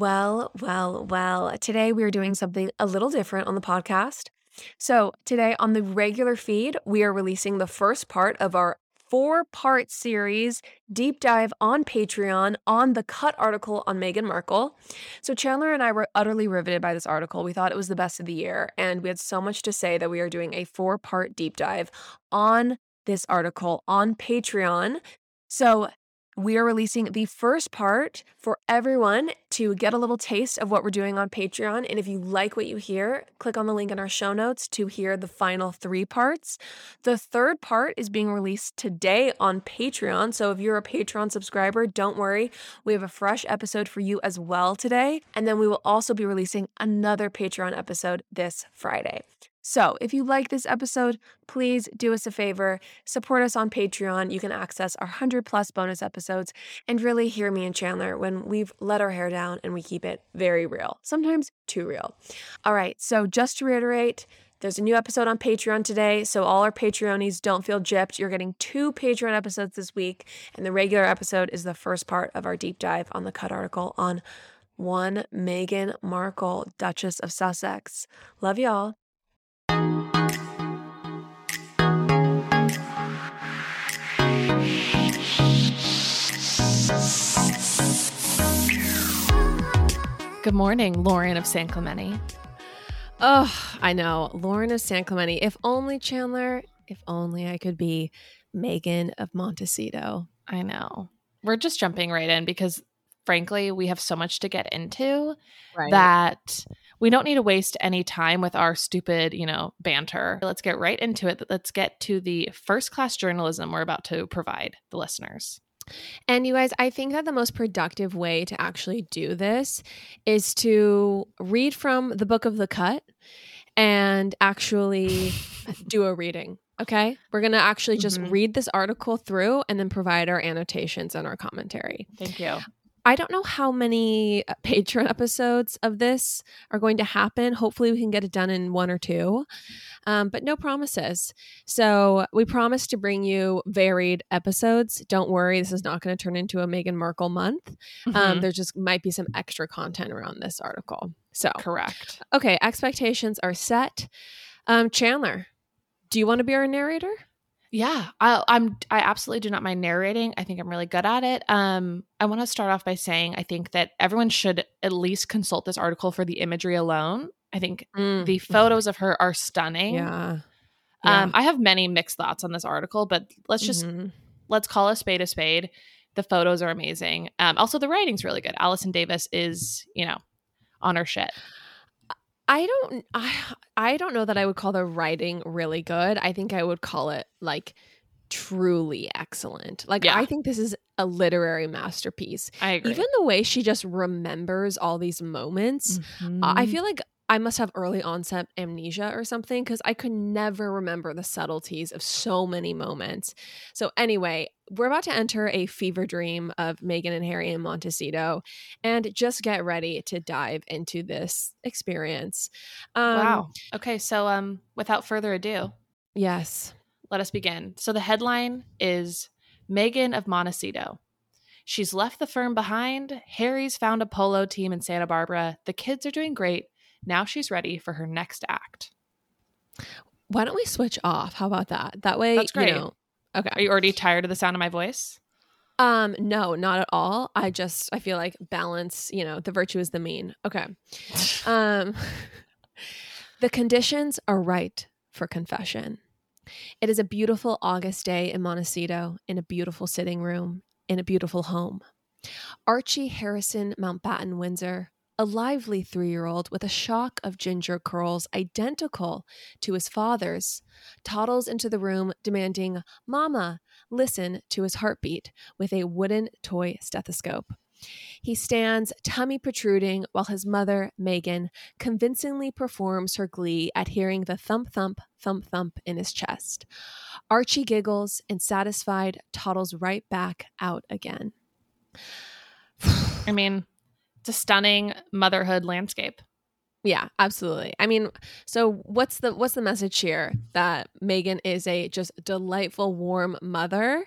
Well, well, well. Today we are doing something a little different on the podcast. So, today on the regular feed, we are releasing the first part of our four part series deep dive on Patreon on the cut article on Meghan Markle. So, Chandler and I were utterly riveted by this article. We thought it was the best of the year, and we had so much to say that we are doing a four part deep dive on this article on Patreon. So, we are releasing the first part for everyone to get a little taste of what we're doing on Patreon. And if you like what you hear, click on the link in our show notes to hear the final three parts. The third part is being released today on Patreon. So if you're a Patreon subscriber, don't worry. We have a fresh episode for you as well today. And then we will also be releasing another Patreon episode this Friday. So, if you like this episode, please do us a favor, support us on Patreon. You can access our 100 plus bonus episodes and really hear me and Chandler when we've let our hair down and we keep it very real, sometimes too real. All right, so just to reiterate, there's a new episode on Patreon today, so all our Patreonies don't feel gypped. You're getting two Patreon episodes this week, and the regular episode is the first part of our deep dive on the cut article on one Meghan Markle, Duchess of Sussex. Love y'all. Good morning, Lauren of San Clemente. Oh, I know. Lauren of San Clemente. If only Chandler, if only I could be Meghan of Montecito. I know. We're just jumping right in because frankly, we have so much to get into right. that we don't need to waste any time with our stupid, you know, banter. Let's get right into it. Let's get to the first class journalism we're about to provide the listeners. And you guys, I think that the most productive way to actually do this is to read from the book of the cut and actually do a reading. Okay. We're going to actually just mm-hmm. read this article through and then provide our annotations and our commentary. Thank you. I don't know how many uh, Patreon episodes of this are going to happen. Hopefully, we can get it done in one or two, um, but no promises. So, we promise to bring you varied episodes. Don't worry, this is not going to turn into a Meghan Markle month. Um, mm-hmm. Um, there just might be some extra content around this article. So, correct. Okay, expectations are set. Um, Chandler, do you want to be our narrator? Yeah, I, I'm. I absolutely do not mind narrating. I think I'm really good at it. Um, I want to start off by saying I think that everyone should at least consult this article for the imagery alone. I think mm. the photos of her are stunning. Yeah. yeah. Um, I have many mixed thoughts on this article, but let's just mm-hmm. let's call a spade a spade. The photos are amazing. Um, also the writing's really good. Allison Davis is, you know, on her shit. I don't I I don't know that I would call the writing really good. I think I would call it like truly excellent. Like yeah. I think this is a literary masterpiece. I agree. Even the way she just remembers all these moments. Mm-hmm. I feel like I must have early onset amnesia or something because I could never remember the subtleties of so many moments. So, anyway, we're about to enter a fever dream of Meghan and Harry in Montecito, and just get ready to dive into this experience. Um, wow. Okay. So, um, without further ado, yes, let us begin. So, the headline is Meghan of Montecito. She's left the firm behind. Harry's found a polo team in Santa Barbara. The kids are doing great. Now she's ready for her next act. Why don't we switch off? How about that? That way, That's great. You know, okay. Are you already tired of the sound of my voice? Um, no, not at all. I just I feel like balance, you know, the virtue is the mean. Okay. um the conditions are right for confession. It is a beautiful August day in Montecito, in a beautiful sitting room, in a beautiful home. Archie Harrison Mountbatten Windsor a lively three year old with a shock of ginger curls identical to his father's, toddles into the room demanding, Mama, listen to his heartbeat with a wooden toy stethoscope. He stands, tummy protruding, while his mother, Meghan, convincingly performs her glee at hearing the thump thump thump thump in his chest. Archie giggles and, satisfied, toddles right back out again. I mean, a stunning motherhood landscape. Yeah, absolutely. I mean, so what's the what's the message here that Meghan is a just delightful, warm mother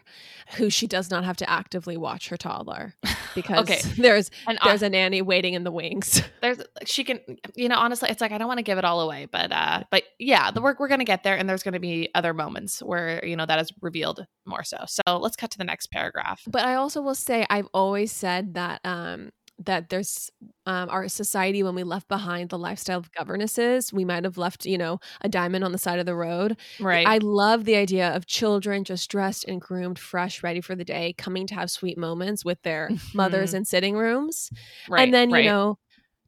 who she does not have to actively watch her toddler because okay. there's and, there's a nanny waiting in the wings. There's she can you know honestly it's like I don't want to give it all away, but uh but yeah, the work we're going to get there and there's going to be other moments where you know that is revealed more so. So let's cut to the next paragraph. But I also will say I've always said that um that there's um, our society when we left behind the lifestyle of governesses we might have left you know a diamond on the side of the road. Right. I love the idea of children just dressed and groomed fresh ready for the day coming to have sweet moments with their mothers mm-hmm. in sitting rooms. Right, and then right. you know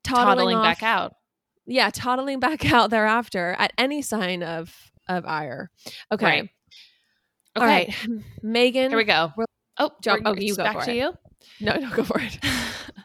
toddling, toddling off, back out. Yeah toddling back out thereafter at any sign of of ire. Okay. Right. okay. all right meghan here we go. oh jump oh you go back to it. you? No no go for it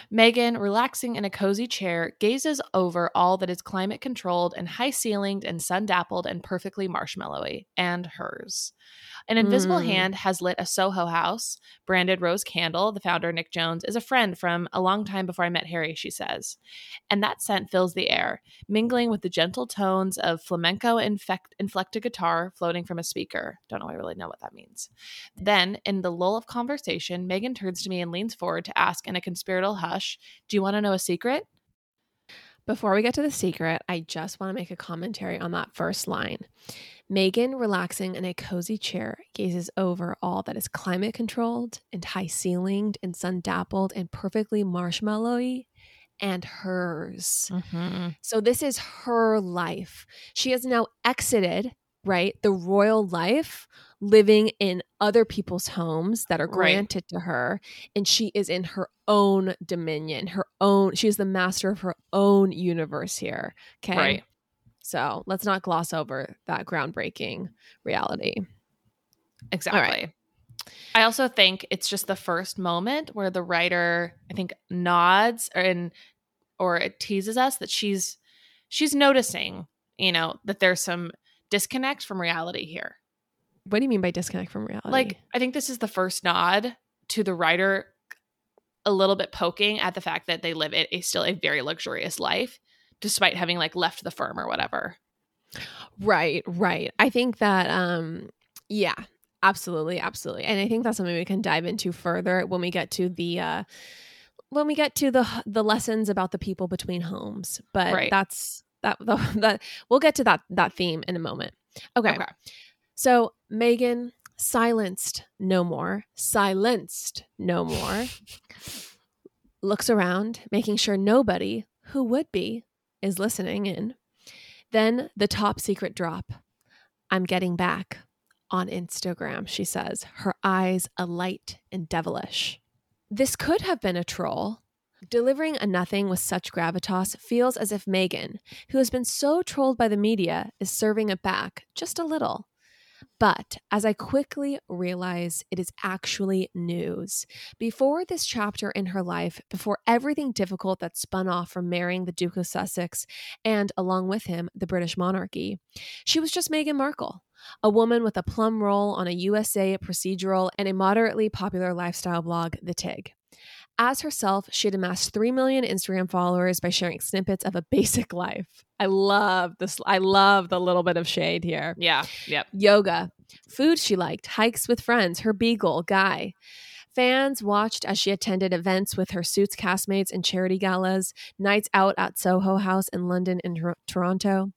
Meghan, relaxing in a cozy chair, gazes over all that is climate controlled and high ceilinged and sun dappled and perfectly marshmallowy, and hers. An invisible mm. hand has lit a Soho house, branded rose candle. The founder, Nick Jones, is a friend from a long time before I met Harry, she says. And that scent fills the air, mingling with the gentle tones of flamenco infect- inflected guitar floating from a speaker. Don't know I really know what that means. Then, in the lull of conversation, Meghan turns to me and leans forward to ask in a conspiratorial hush, Do you want to know a secret? Before we get to the secret, I just want to make a commentary on that first line. Meghan, relaxing in a cozy chair, gazes over all that is climate controlled and high ceilinged and sun dappled and perfectly marshmallowy and hers. Mm-hmm. So, this is her life. She has now exited, right, the royal life, living in other people's homes that are granted right. to her. And she is in her own dominion, her own, she is the master of her own universe here. Okay. Right. So let's not gloss over that groundbreaking reality. Exactly. I also think it's just the first moment where the writer, I think, nods or in or it teases us that she's she's noticing, you know, that there's some disconnect from reality here. What do you mean by disconnect from reality? Like, I think this is the first nod to the writer a little bit poking at the fact that they live a, a still a very luxurious life despite having like left the firm or whatever. Right, right. I think that um yeah, absolutely, absolutely. And I think that's something we can dive into further when we get to the uh when we get to the the lessons about the people between homes. But right. that's that the, that we'll get to that that theme in a moment. Okay. okay. So, Meghan silenced no more, silenced no more. looks around, making sure nobody who would be is listening in. Then the top secret drop. I'm getting back on Instagram, she says, her eyes alight and devilish. This could have been a troll. Delivering a nothing with such gravitas feels as if Meghan, who has been so trolled by the media, is serving it back just a little. But as I quickly realize it is actually news, before this chapter in her life, before everything difficult that spun off from marrying the Duke of Sussex and, along with him, the British monarchy, she was just Meghan Markle, a woman with a plum role on a USA procedural and a moderately popular lifestyle blog, The Tig. As herself, she had amassed 3 million Instagram followers by sharing snippets of a basic life. I love this. I love the little bit of shade here. Yeah. Yep. Yoga, food she liked, hikes with friends, her beagle, Guy. Fans watched as she attended events with her Suits castmates and charity galas, nights out at Soho House in London and Toronto.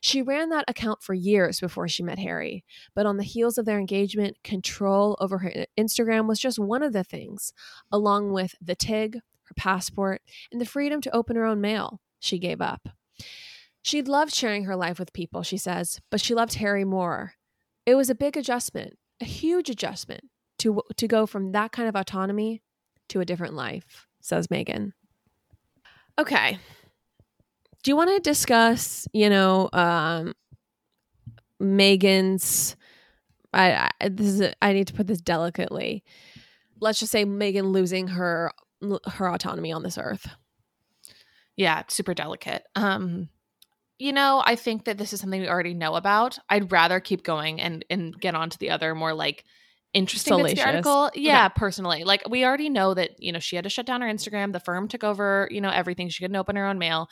She ran that account for years before she met Harry, but on the heels of their engagement, control over her Instagram was just one of the things, along with the TIG, her passport, and the freedom to open her own mail she gave up. She loved sharing her life with people, she says, but she loved Harry more. It was a big adjustment, a huge adjustment to to go from that kind of autonomy to a different life, says Meghan. Okay. Do you want to discuss, you know, um, Meghan's I, I this is I need to put this delicately. Let's just say Meghan losing her her autonomy on this earth. Yeah, super delicate. Um you know, I think that this is something we already know about. I'd rather keep going and and get on to the other more like interesting the article. Yeah, okay. personally. Like we already know that, you know, she had to shut down her Instagram. The firm took over, you know, everything. She couldn't open her own mail.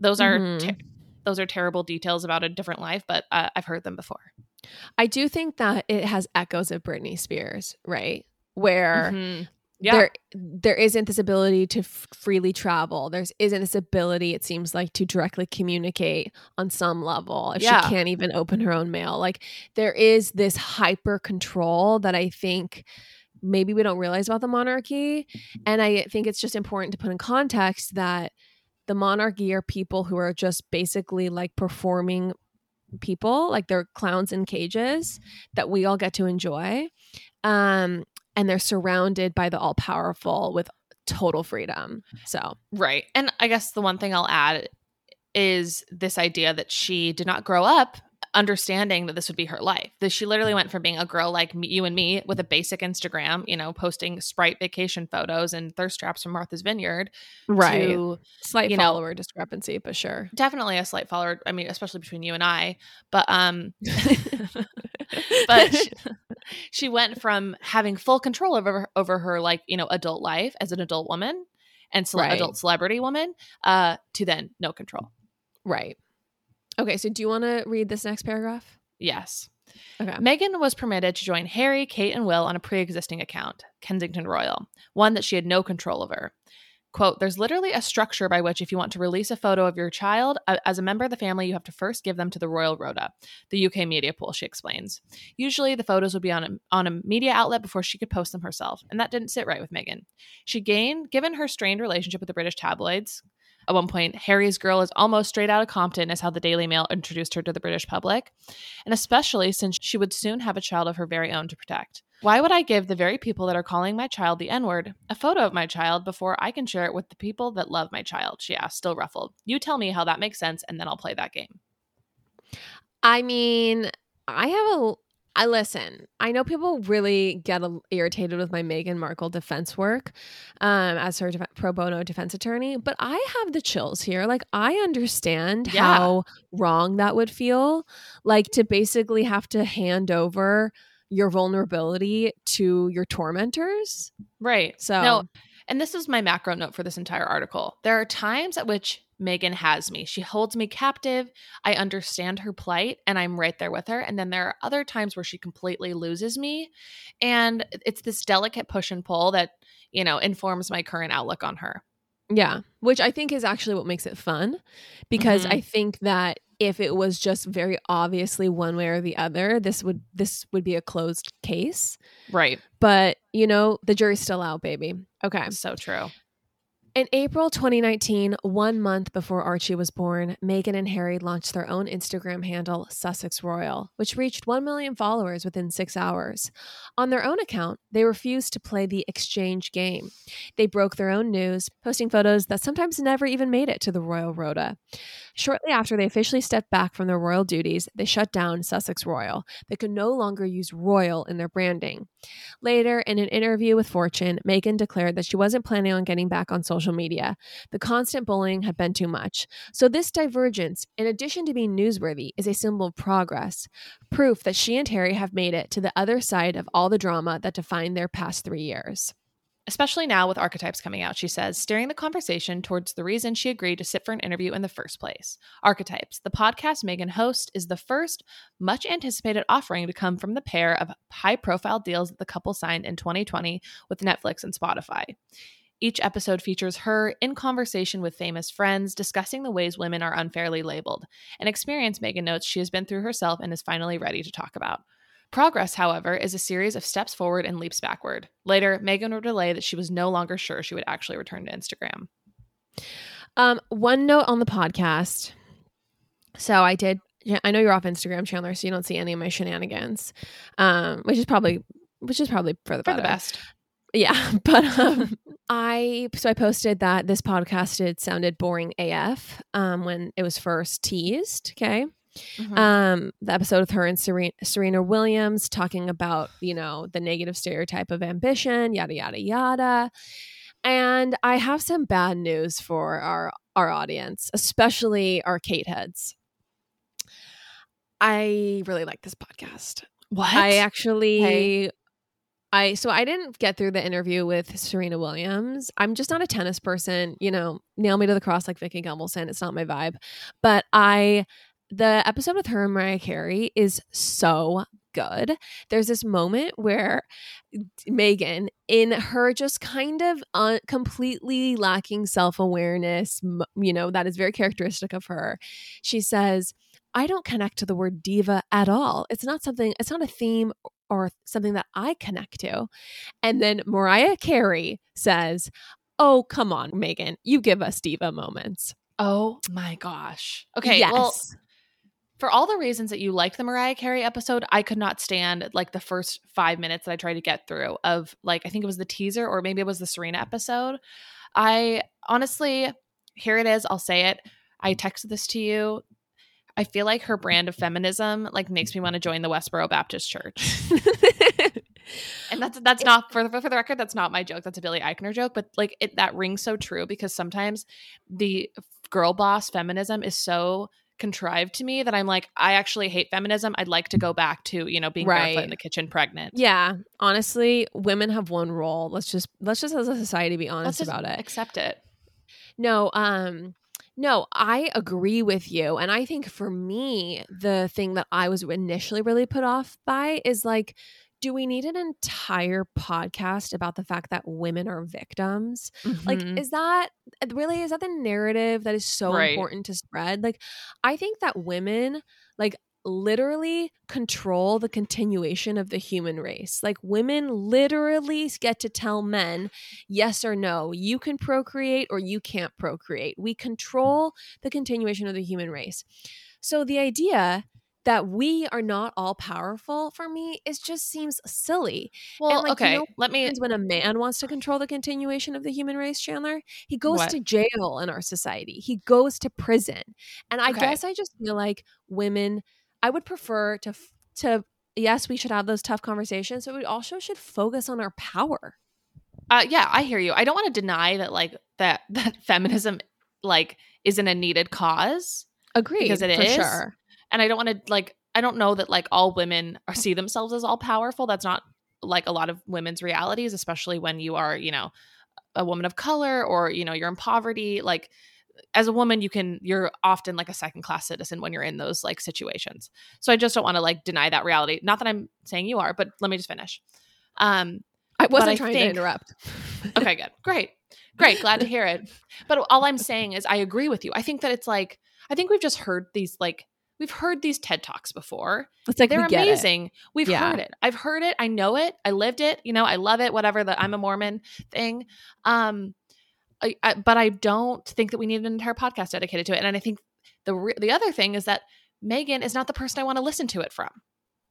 those are mm-hmm. ter- those are terrible details about a different life, but uh, I've heard them before. I do think that it has echoes of Britney Spears, right? Where mm-hmm. Yeah. there there isn't this ability to f- freely travel. There's isn't this ability, it seems like, to directly communicate on some level. If yeah. she can't even open her own mail, like there is this hyper control that I think maybe we don't realize about the monarchy. And I think it's just important to put in context that the monarchy are people who are just basically like performing people like they're clowns in cages that we all get to enjoy um and they're surrounded by the all powerful with total freedom so right and i guess the one thing i'll add is this idea that she did not grow up understanding that this would be her life. That she literally went from being a girl like me, you and me with a basic Instagram, you know, posting sprite vacation photos and thirst traps from Martha's Vineyard. Right. To, slight follower know, discrepancy, but sure. Definitely a slight follower. I mean, especially between you and I. But um but she, she went from having full control over over her like, you know, adult life as an adult woman and ce- right. adult celebrity woman uh to then no control. Right. Okay, so do you want to read this next paragraph? Yes. Okay. Meghan was permitted to join Harry, Kate, and Will on a pre existing account, Kensington Royal, one that she had no control over. Quote, there's literally a structure by which, if you want to release a photo of your child as a member of the family, you have to first give them to the Royal Rota, the UK media pool, she explains. Usually, the photos would be on a, on a media outlet before she could post them herself, and that didn't sit right with meghan She gained, given her strained relationship with the British tabloids, at one point, Harry's girl is almost straight out of Compton, is how the Daily Mail introduced her to the British public, and especially since she would soon have a child of her very own to protect. Why would I give the very people that are calling my child the N word a photo of my child before I can share it with the people that love my child? She asked, still ruffled. You tell me how that makes sense, and then I'll play that game. I mean, I have a I listen. I know people really get a, irritated with my Meghan Markle defense work um, as her def- pro bono defense attorney, but I have the chills here. Like, I understand yeah. how wrong that would feel. Like, to basically have to hand over your vulnerability to your tormentors. Right. So, and this is my macro note for this entire article. There are times at which Meghan has me. She holds me captive. I understand her plight and I'm right there with her. And then there are other times where she completely loses me. And it's this delicate push and pull that, you know, informs my current outlook on her. Yeah, which I think is actually what makes it fun because mm-hmm. I think that if it was just very obviously one way or the other, this would this would be a closed case. Right. But, you know, the jury's still out, baby. Okay. So true. In April 2019, one month before Archie was born, Meghan and Harry launched their own Instagram handle, Sussex Royal, which reached 1 million followers within six hours. On their own account, they refused to play the exchange game. They broke their own news, posting photos that sometimes never even made it to the Royal Rota. Shortly after they officially stepped back from their royal duties, they shut down Sussex Royal. They could no longer use royal in their branding. Later, in an interview with Fortune, Meghan declared that she wasn't planning on getting back on social media. The constant bullying had been too much. So, this divergence, in addition to being newsworthy, is a symbol of progress, proof that she and Harry have made it to the other side of all the drama that defined their past three years. Especially now with archetypes coming out, she says, steering the conversation towards the reason she agreed to sit for an interview in the first place. Archetypes, the podcast Meghan hosts, is the first much anticipated offering to come from the pair of high profile deals that the couple signed in 2020 with Netflix and Spotify. Each episode features her in conversation with famous friends discussing the ways women are unfairly labeled, an experience Meghan notes she has been through herself and is finally ready to talk about. Progress, however, is a series of steps forward and leaps backward. Later, Meghan would relay that she was no longer sure she would actually return to Instagram. Um, one note on the podcast. So I did. I know you're off Instagram, Chandler, so you don't see any of my shenanigans, um, which is probably which is probably for the, for the best. Yeah, but um, I so I posted that this podcast it sounded boring AF um, when it was first teased. Okay, Mm-hmm. Um, the episode with her and Serena, Serena Williams talking about, you know, the negative stereotype of ambition, yada, yada, yada. And I have some bad news for our, our audience, especially our Kate heads. I really like this podcast. What? I actually, hey. I so I didn't get through the interview with Serena Williams. I'm just not a tennis person, you know, nail me to the cross like Vicki Gunvalson. It's not my vibe. But I the episode with her and Mariah Carey is so good. There's this moment where Meghan, in her just kind of un- completely lacking self awareness, you know, that is very characteristic of her, she says, I don't connect to the word diva at all. It's not something, it's not a theme or something that I connect to. And then Mariah Carey says, Oh, come on, Meghan, you give us diva moments. Oh my gosh. Okay. Yes. Well, for all the reasons that you liked the Mariah Carey episode, I could not stand like the first five minutes that I tried to get through of like, I think it was the teaser or maybe it was the Serena episode. I honestly, here it is. I'll say it. I texted this to you. I feel like her brand of feminism like makes me want to join the Westboro Baptist Church. and that's that's not for the, for the record that's not my joke that's a billy eichner joke but like it that rings so true because sometimes the girl boss feminism is so contrived to me that i'm like i actually hate feminism. I'd like to go back to you know being right. barefoot in the kitchen pregnant. Yeah. Honestly women have one role. Let's just let's just as a society be honest about it. accept it. No um no, I agree with you. And I think for me, the thing that I was initially really put off by is like, do we need an entire podcast about the fact that women are victims? Mm-hmm. Like, is that really, is that the narrative that is so right. important to spread? Like, I think that women, like, literally control the continuation of the human race. Like women literally get to tell men yes or no, you can procreate or you can't procreate. We control the continuation of the human race. So the idea that we are not all powerful for me it just seems silly. Well, and like, okay, you know let me. When a man wants to control the continuation of the human race, Chandler, he goes what? to jail in our society. He goes to prison, and I okay. guess I just feel like women I would prefer to to yes, we should have those tough conversations, but we also should focus on our power. Uh, yeah, I hear you. I don't want to deny that like that that feminism like isn't a needed cause. Agree because it is. Sure. And I don't want to like I don't know that like all women are, see themselves as all powerful. That's not like a lot of women's realities, especially when you are, you know, a woman of color or you know you're in poverty. Like as a woman you can you're often like a second class citizen when you're in those like situations. So i just don't want to like deny that reality. Not that i'm saying you are but let me just finish. Um i wasn't I trying think, to interrupt. Okay good. Great. Great. Glad to hear it. But all i'm saying is i agree with you. I think that it's like i think we've just heard these like we've heard these TED Talks before. It's like they're amazing. It. We've yeah. heard it. I've heard it. I know it. I lived it. You know, I love it. Whatever the I'm a Mormon thing. Um, I, I, but I don't think that we need an entire podcast dedicated to it. And I think the re- the other thing is that Meghan is not the person I want to listen to it from.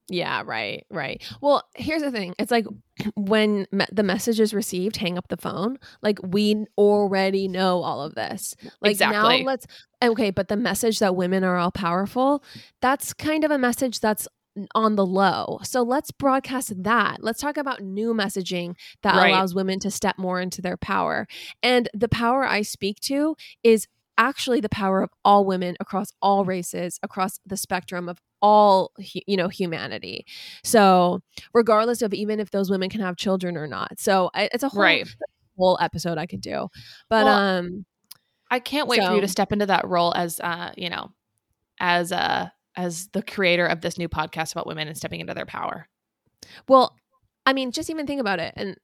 Yeah, right, right. Well, here's the thing. It's like when me- the message is received, hang up the phone. Like we already know all of this. Like exactly. now let's okay, but the message that women are all powerful, that's kind of a message that's on the low. So let's broadcast that. Let's talk about new messaging that right. allows women to step more into their power. And the power I speak to is actually the power of all women across all races, across the spectrum of all you know humanity. So regardless of even if those women can have children or not. So it's a whole right. whole episode I could do. But well, um I can't wait so, for you to step into that role as uh, you know, as a as the creator of this new podcast about women and stepping into their power? Well, I mean, just even think about it and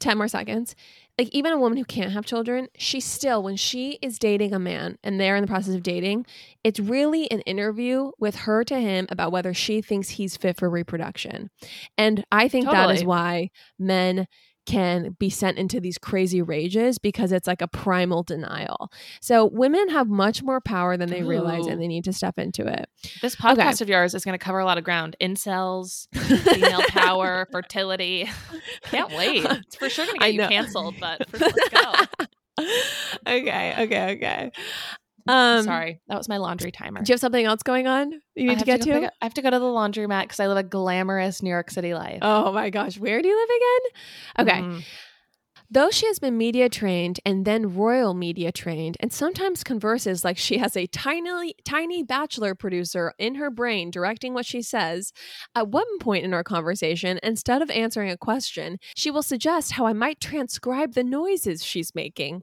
10 more seconds. Like, even a woman who can't have children, she still, when she is dating a man and they're in the process of dating, it's really an interview with her to him about whether she thinks he's fit for reproduction. And I think totally. that is why men can be sent into these crazy rages because it's like a primal denial. So women have much more power than they Ooh. realize and they need to step into it. This podcast okay. of yours is going to cover a lot of ground. Incels, female power, fertility. Can't wait. It's for sure going to get you canceled, but for, let's go. okay, okay, okay. Um, Sorry, that was my laundry timer. Do you have something else going on you need to get to? to? I have to go to the laundromat because I live a glamorous New York City life. Oh my gosh, where do you live again? Okay. Mm. Though she has been media trained and then royal media trained, and sometimes converses like she has a tiny, tiny bachelor producer in her brain directing what she says, at one point in our conversation, instead of answering a question, she will suggest how I might transcribe the noises she's making.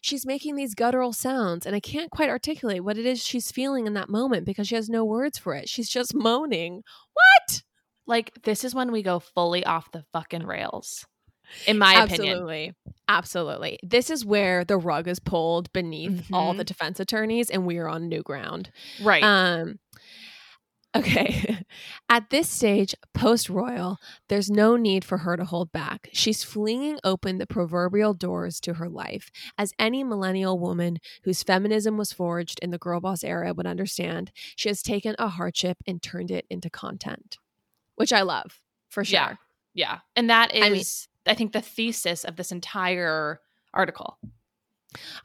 She's making these guttural sounds, and I can't quite articulate what it is she's feeling in that moment because she has no words for it. She's just moaning. What? Like, this is when we go fully off the fucking rails in my absolutely. opinion. Absolutely. Absolutely. This is where the rug is pulled beneath mm-hmm. all the defense attorneys and we are on new ground. Right. Um Okay. At this stage, post royal, there's no need for her to hold back. She's flinging open the proverbial doors to her life, as any millennial woman whose feminism was forged in the girl boss era would understand. She has taken a hardship and turned it into content, which I love for sure. Yeah. Yeah. And that is I mean, I think the thesis of this entire article.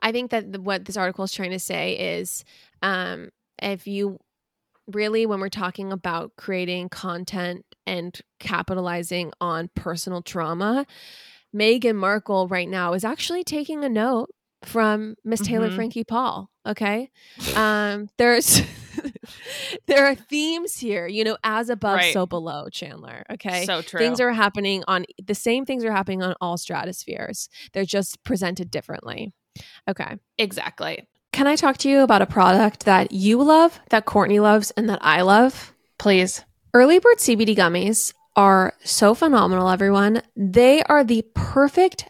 I think that the, what this article is trying to say is um, if you really, when we're talking about creating content and capitalizing on personal trauma, Meghan Markle right now is actually taking a note from Miss Taylor mm-hmm. Frankie Paul. Okay. Um, there's there are themes here, you know, as above, right. so below, Chandler. Okay. So true. Things are happening on the same things are happening on all stratospheres. They're just presented differently. Okay. Exactly. Can I talk to you about a product that you love, that Courtney loves, and that I love? Please. Early Bird CBD gummies are so phenomenal, everyone. They are the perfect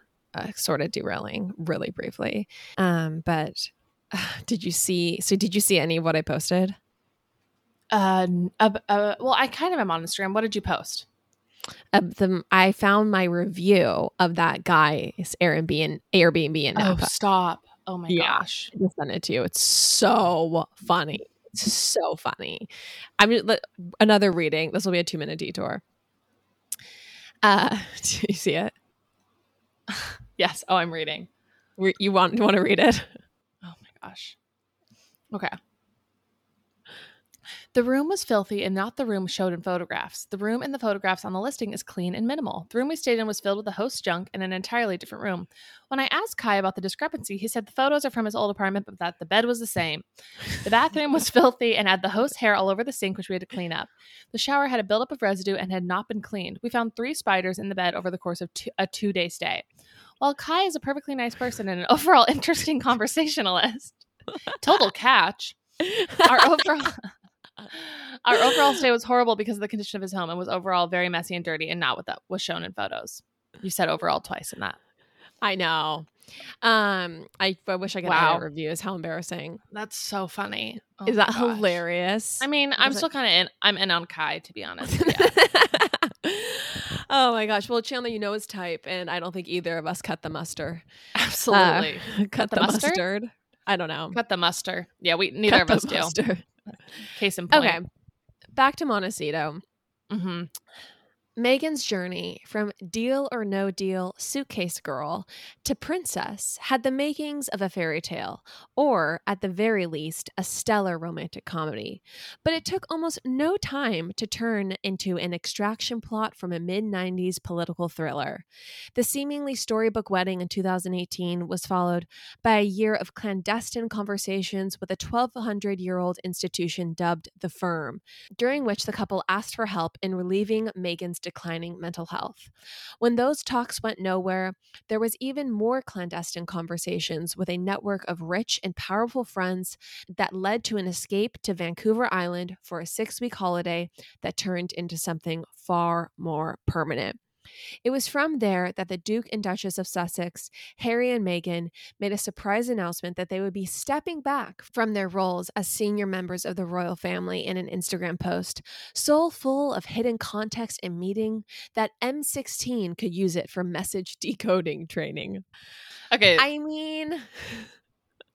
uh, sort of derailing really briefly. Um, but uh, did you see? So did you see any of what I posted? Uh, uh, uh well, I kind of am on Instagram. What did you post? Uh, the, I found my review of that guy's Airbnb Airbnb in Napa. Oh, stop! Oh my yeah, gosh! I just sent it to you. It's so funny. It's so funny. I'm just, another reading. This will be a two minute detour. Uh, do you see it? yes. Oh, I'm reading. You want want to read it? Oh my gosh. Okay. The room was filthy and not the room showed in photographs. The room in the photographs on the listing is clean and minimal. The room we stayed in was filled with the host's junk in an entirely different room. When I asked Kai about the discrepancy, he said the photos are from his old apartment, but that the bed was the same. The bathroom was filthy and had the host's hair all over the sink, which we had to clean up. The shower had a buildup of residue and had not been cleaned. We found three spiders in the bed over the course of two, a two day stay. While Kai is a perfectly nice person and an overall interesting conversationalist, total catch. Our overall our overall stay was horrible because of the condition of his home and was overall very messy and dirty and not what that was shown in photos. You said overall twice in that. I know. Um, I, I wish I could wow. add reviews. How embarrassing! That's so funny. Oh Is that gosh. hilarious? I mean, I'm still kind of in. I'm in on Kai to be honest. Yeah. Oh my gosh. Well, Chandler, you know his type, and I don't think either of us cut the mustard. Absolutely. Uh, cut, cut, the, the mustard? mustard? I don't know. Cut the mustard. Yeah, we neither cut of us mustard. do. Case in point. Okay. Back to Montecito. Mm-hmm. Meghan's journey from deal or no deal suitcase girl to princess had the makings of a fairy tale, or at the very least, a stellar romantic comedy. But it took almost no time to turn into an extraction plot from a mid 90s political thriller. The seemingly storybook wedding in 2018 was followed by a year of clandestine conversations with a 1,200 year old institution dubbed The Firm, during which the couple asked for help in relieving Meghan's declining mental health. When those talks went nowhere, there was even more clandestine conversations with a network of rich and powerful friends that led to an escape to Vancouver Island for a six week holiday that turned into something far more permanent. It was from there that the Duke and Duchess of Sussex, Harry and Meghan, made a surprise announcement that they would be stepping back from their roles as senior members of the royal family in an Instagram post, so full of hidden context and meaning that MI6 could use it for message decoding training. Okay. I mean,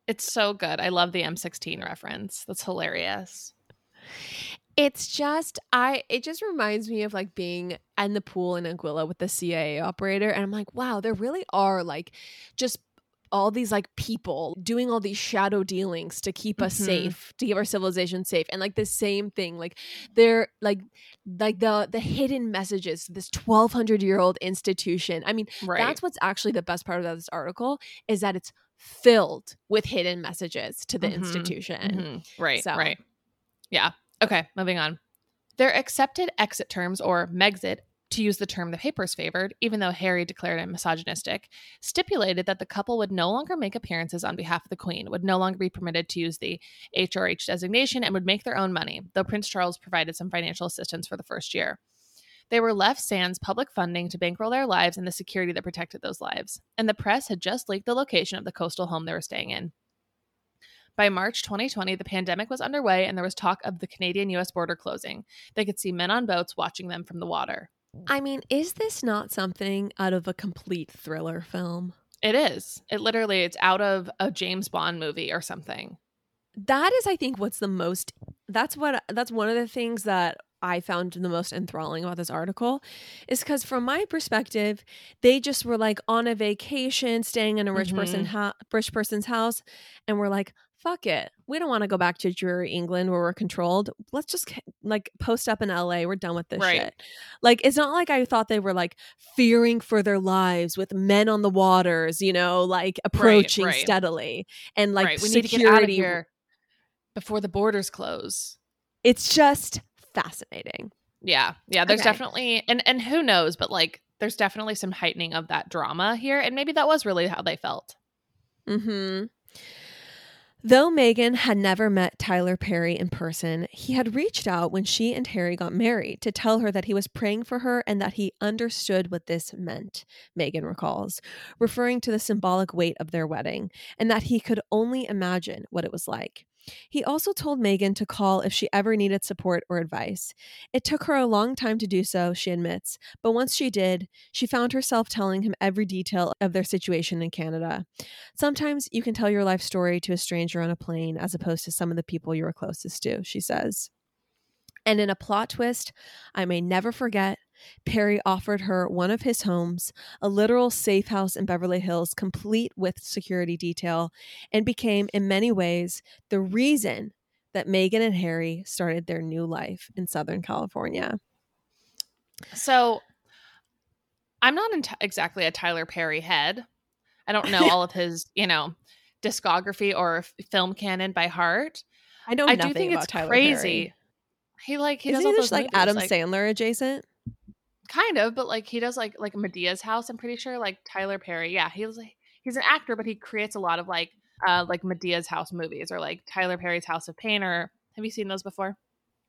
it's so good. I love the MI6 reference. That's hilarious. It's just I it just reminds me of like being in the pool in Anguilla with the CIA operator and I'm like, wow, there really are like just all these like people doing all these shadow dealings to keep us mm-hmm. safe to keep our civilization safe and like the same thing like they're like like the the hidden messages this 1200 year old institution i mean right. that's what's actually the best part of this article is that it's filled with hidden messages to the mm-hmm. institution mm-hmm. right so. right yeah Okay, moving on. Their accepted exit terms, or Megxit, to use the term the papers favored, even though Harry declared it misogynistic, stipulated that the couple would no longer make appearances on behalf of the Queen, would no longer be permitted to use the HRH designation, and would make their own money, though Prince Charles provided some financial assistance for the first year. They were left sans public funding to bankroll their lives and the security that protected those lives. And the press had just leaked the location of the coastal home they were staying in. By March 2020, the pandemic was underway and there was talk of the Canadian US border closing. They could see men on boats watching them from the water. I mean, is this not something out of a complete thriller film? It is. It literally it's out of a James Bond movie or something. That is I think what's the most that's what that's one of the things that I found the most enthralling about this article is because, from my perspective, they just were like on a vacation, staying in a rich mm-hmm. person rich person's house, and we're like, "Fuck it, we don't want to go back to Drury England where we're controlled. Let's just like post up in LA. We're done with this right. shit." Like, it's not like I thought they were like fearing for their lives with men on the waters, you know, like approaching right, right. steadily and like we security. need to get out of here before the borders close. It's just fascinating. Yeah. Yeah, there's okay. definitely and and who knows, but like there's definitely some heightening of that drama here and maybe that was really how they felt. Mhm. Though Meghan had never met Tyler Perry in person, he had reached out when she and Harry got married to tell her that he was praying for her and that he understood what this meant, Meghan recalls, referring to the symbolic weight of their wedding, and that he could only imagine what it was like. He also told Meghan to call if she ever needed support or advice. It took her a long time to do so, she admits, but once she did, she found herself telling him every detail of their situation in Canada. Sometimes you can tell your life story to a stranger on a plane as opposed to some of the people you are closest to, she says. And in a plot twist I may never forget, Perry offered her one of his homes, a literal safe house in Beverly Hills, complete with security detail, and became, in many ways, the reason that Meghan and Harry started their new life in Southern California. So, I'm not exactly a Tyler Perry head. I don't know all of his, you know, discography or f- film canon by heart. I know. I do think it's Tyler crazy. Perry. He like he Isn't does he just like movies, Adam like, Sandler adjacent kind of but like he does like like Madea's house i'm pretty sure like tyler perry yeah he's like he's an actor but he creates a lot of like uh like Madea's house movies or like tyler perry's house of pain or have you seen those before?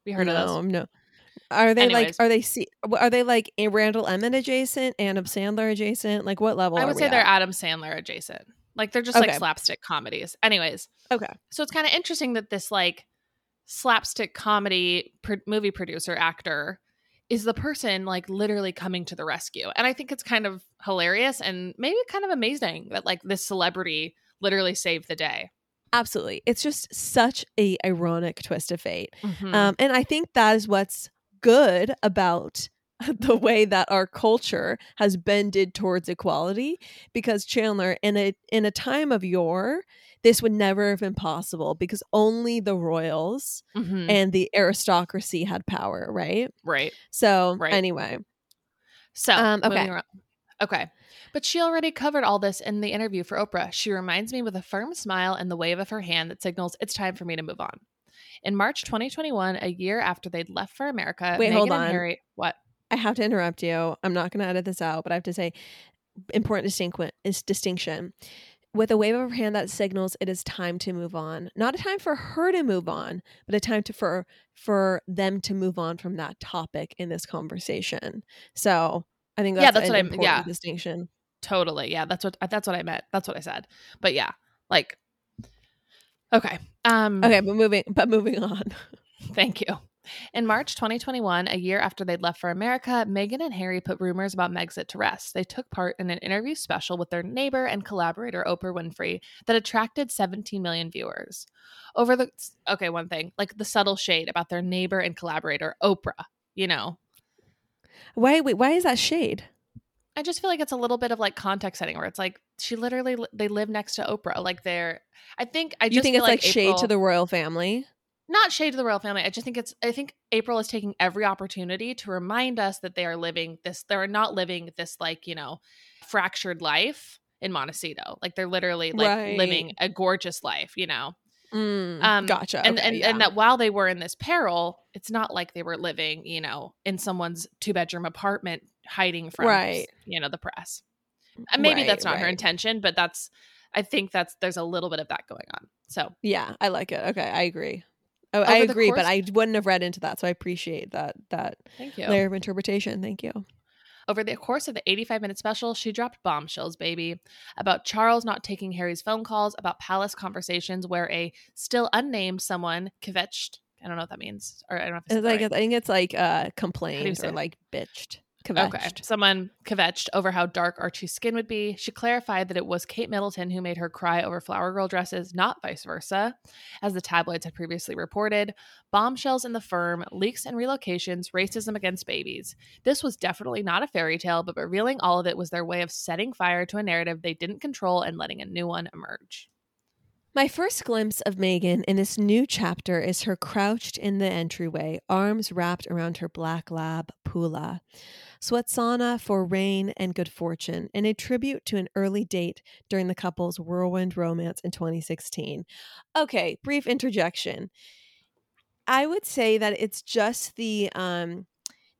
We heard no, of those? No are they Anyways. like are they see are they like randall emmett adjacent adam sandler adjacent? Like what level i would say at? they're adam sandler adjacent. Like they're just okay. like slapstick comedies. Anyways okay. so it's kind of interesting that this like slapstick comedy movie producer actor is the person like literally coming to the rescue. And I think it's kind of hilarious and maybe kind of amazing that like this celebrity literally saved the day. Absolutely. It's just such a ironic twist of fate. Mm-hmm. Um, and I think that is what's good about the way that our culture has bended towards equality because Chandler in a in a time of yore this would never have been possible because only the royals mm-hmm. and the aristocracy had power, right? Right. So, right. anyway. So, um, okay. Okay. But she already covered all this in the interview for Oprah. She reminds me with a firm smile and the wave of her hand that signals it's time for me to move on. In March 2021, a year after they'd left for America, wait, Meghan hold on. Harry, what? I have to interrupt you. I'm not going to edit this out, but I have to say important distinction is distinction. With a wave of her hand that signals it is time to move on. Not a time for her to move on, but a time to for for them to move on from that topic in this conversation. So I think that's, yeah, that's what I'm yeah distinction. Totally, yeah, that's what that's what I meant. That's what I said. But yeah, like okay, um, okay, but moving but moving on. Thank you. In March 2021, a year after they'd left for America, Meghan and Harry put rumors about Megxit to rest. They took part in an interview special with their neighbor and collaborator, Oprah Winfrey, that attracted 17 million viewers. Over the, okay, one thing, like the subtle shade about their neighbor and collaborator, Oprah, you know. Why, wait, why is that shade? I just feel like it's a little bit of like context setting where it's like she literally they live next to Oprah. Like they're I think I just you think it's like, like April, shade to the royal family not shade to the royal family. I just think it's I think April is taking every opportunity to remind us that they are living this they're not living this like, you know, fractured life in Montecito. Like they're literally like right. living a gorgeous life, you know. Mm, um gotcha. And okay, and, yeah. and that while they were in this peril, it's not like they were living, you know, in someone's two bedroom apartment hiding from right. you know, the press. And maybe right, that's not her intention, but that's I think that's there's a little bit of that going on. So yeah, I like it. Okay, I agree. Oh, I agree, but I wouldn't have read into that, so I appreciate that that Thank you. layer of interpretation. Thank you. Over the course of the 85 minute special, she dropped bombshells, baby, about Charles not taking Harry's phone calls, about palace conversations where a still unnamed someone kvetched. I don't know what that means, or I don't know if it's, it's like right. I think it's like uh complained or like bitched. Kvetched. Okay. Someone kvetched over how dark Archie's skin would be. She clarified that it was Kate Middleton who made her cry over flower girl dresses, not vice versa, as the tabloids had previously reported. Bombshells in the firm, leaks and relocations, racism against babies. This was definitely not a fairy tale, but revealing all of it was their way of setting fire to a narrative they didn't control and letting a new one emerge. My first glimpse of Meghan in this new chapter is her crouched in the entryway, arms wrapped around her black lab, Pula. Setswana for rain and good fortune, in a tribute to an early date during the couple's whirlwind romance in 2016. Okay, brief interjection. I would say that it's just the um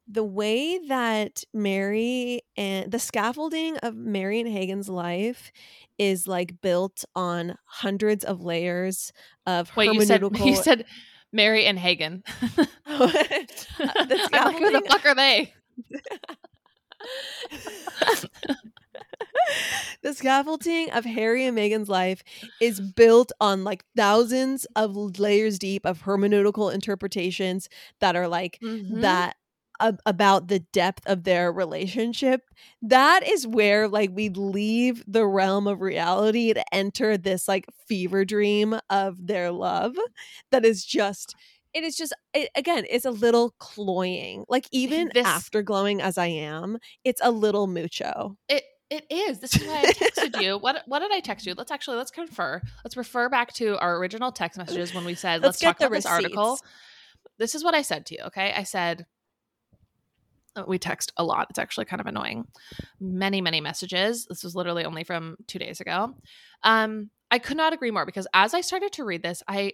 the way that Mary and the scaffolding of Mary and Hagen's life is like built on hundreds of layers of Wait, hermeneutical. You said, you said Mary and Hagen. the like, who the fuck are they? the scaffolding of Harry and Meghan's life is built on like thousands of layers deep of hermeneutical interpretations that are like mm-hmm. that about the depth of their relationship that is where like we leave the realm of reality to enter this like fever dream of their love that is just it is just it, again it's a little cloying like even this, after glowing as i am it's a little mucho it it is. This is why I texted you. What what did I text you? Let's actually let's confer. Let's refer back to our original text messages when we said let's, let's talk about receipts. this article. This is what I said to you. Okay, I said uh, we text a lot. It's actually kind of annoying. Many, many messages. This was literally only from two days ago. Um, I could not agree more because as I started to read this, I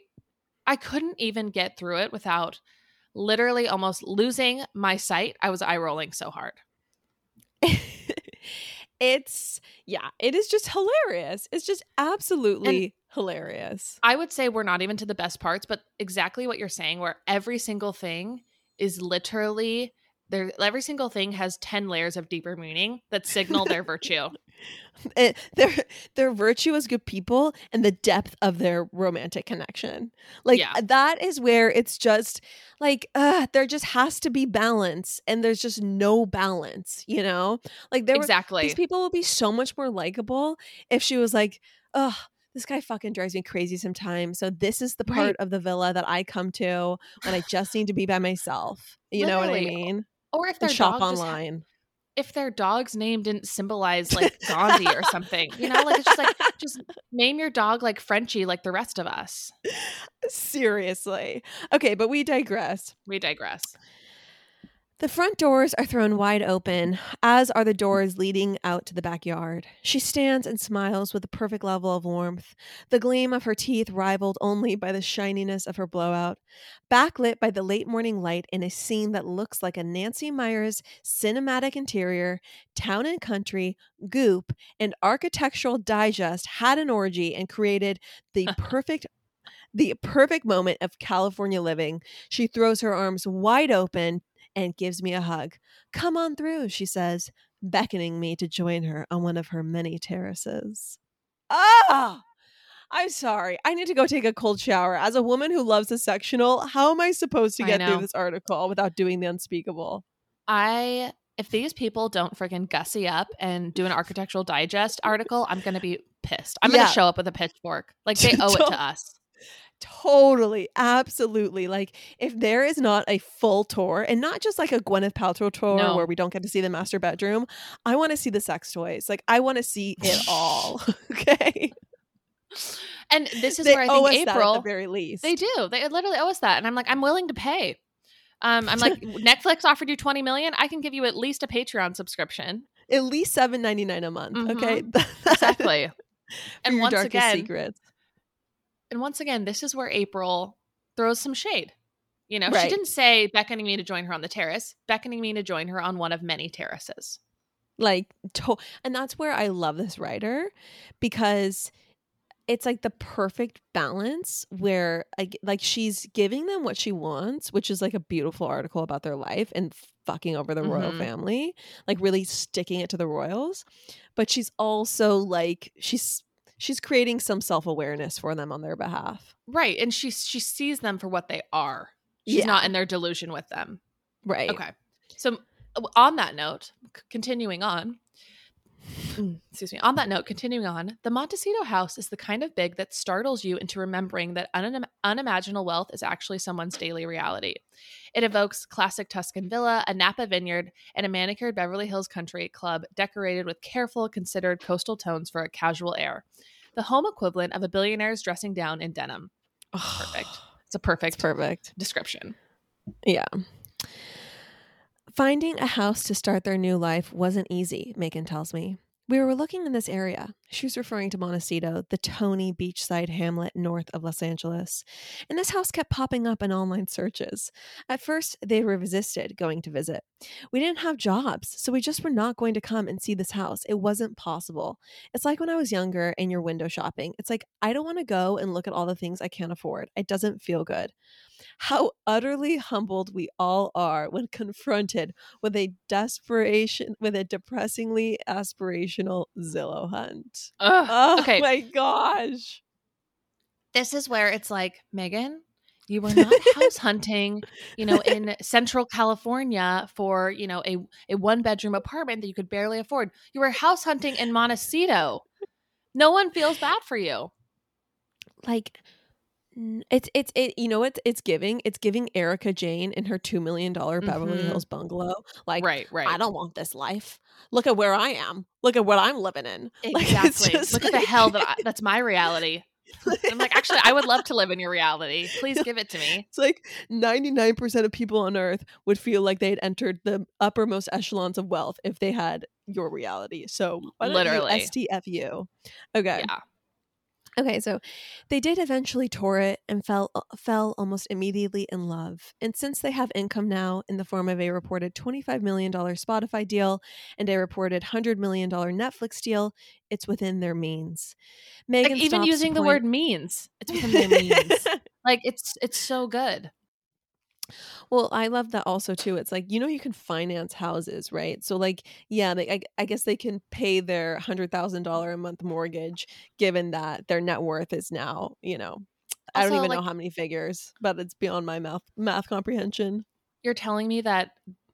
I couldn't even get through it without literally almost losing my sight. I was eye rolling so hard. it's yeah, it is just hilarious. It's just absolutely and hilarious. I would say we're not even to the best parts, but exactly what you're saying, where every single thing is literally there every single thing has 10 layers of deeper meaning that signal their virtue it, eh, their their virtue as good people and the depth of their romantic connection like yeah. that is where it's just like uh there just has to be balance and there's just no balance you know like there exactly were, these people would be so much more likable if she was like oh this guy fucking drives me crazy sometimes. So this is the part right. of the villa that I come to when I just need to be by myself. You Literally. know what I mean? Or if their shop online. Ha- if their dog's name didn't symbolize like Gandhi or something, you know, like it's just like just name your dog like Frenchie, like the rest of us. Seriously. Okay, but we digress. We digress. The front doors are thrown wide open, as are the doors leading out to the backyard. She stands and smiles with a perfect level of warmth, the gleam of her teeth rivaled only by the shininess of her blowout, backlit by the late morning light in a scene that looks like a Nancy Meyers cinematic interior, town and country, goop, and architectural digest had an orgy and created the perfect the perfect moment of California living. She throws her arms wide open, and gives me a hug. Come on through, she says, beckoning me to join her on one of her many terraces. Ah! I'm sorry. I need to go take a cold shower. As a woman who loves a sectional, how am I supposed to get through this article without doing the unspeakable? I if these people don't freaking gussy up and do an architectural digest article, I'm gonna be pissed. I'm yeah. gonna show up with a pitchfork. Like they owe it to us. Totally, absolutely. Like if there is not a full tour and not just like a Gwyneth Paltrow tour no. where we don't get to see the master bedroom, I want to see the sex toys. Like I want to see it all. okay. And this is they where I think April, at the very least, they do. They literally owe us that, and I'm like, I'm willing to pay. Um, I'm like, Netflix offered you 20 million. I can give you at least a Patreon subscription. At least seven ninety nine a month. Mm-hmm. Okay, exactly. and once again, secrets and once again, this is where April throws some shade. You know, right. she didn't say beckoning me to join her on the terrace, beckoning me to join her on one of many terraces. Like, to- and that's where I love this writer because it's like the perfect balance where like, like she's giving them what she wants, which is like a beautiful article about their life and fucking over the mm-hmm. royal family, like really sticking it to the royals. But she's also like she's she's creating some self-awareness for them on their behalf. Right. And she she sees them for what they are. She's yeah. not in their delusion with them. Right. Okay. So on that note, c- continuing on, mm, excuse me. On that note, continuing on, the Montecito house is the kind of big that startles you into remembering that un- unimaginable wealth is actually someone's daily reality. It evokes classic Tuscan villa, a Napa vineyard, and a manicured Beverly Hills country club decorated with careful, considered coastal tones for a casual air the home equivalent of a billionaire's dressing down in denim. Oh, perfect. It's a perfect, it's perfect description. Yeah. Finding a house to start their new life wasn't easy, Meghan tells me. We were looking in this area. She was referring to Montecito, the Tony beachside hamlet north of Los Angeles. And this house kept popping up in online searches. At first, they resisted going to visit. We didn't have jobs, so we just were not going to come and see this house. It wasn't possible. It's like when I was younger and you're window shopping. It's like, I don't want to go and look at all the things I can't afford. It doesn't feel good how utterly humbled we all are when confronted with a desperation with a depressingly aspirational Zillow hunt. Ugh, oh okay. my gosh. This is where it's like, Meghan, you were not house hunting, you know, in Central California for, you know, a, a one bedroom apartment that you could barely afford. You were house hunting in Montecito. No one feels bad for you. Like it's it's it you know what? It's giving it's giving Erika Jayne in her two million dollar Beverly mm-hmm. Hills bungalow like right right. I don't want this life. Look at where I am. Look at what I'm living in. Exactly. like, look like... at the hell that I, that's my reality. I'm like actually I would love to live in your reality. Please give it to me. It's like 99% of people on earth would feel like they'd entered the uppermost echelons of wealth if they had your reality. So literally. STFU okay. Yeah Okay, so they did eventually tour it and fell uh, fell almost immediately in love. And since they have income now in the form of a reported $25 million Spotify deal and a reported $100 million Netflix deal, it's within their means. Meghan like even using the word means, it's within their means. like it's it's so good. Well, I love that also too. It's like you know you can finance houses, right? So like yeah, they, I, I guess they can pay their hundred thousand dollar a month mortgage, given that their net worth is now you know I don't even like, know how many figures, but it's beyond my math math comprehension. You're telling me that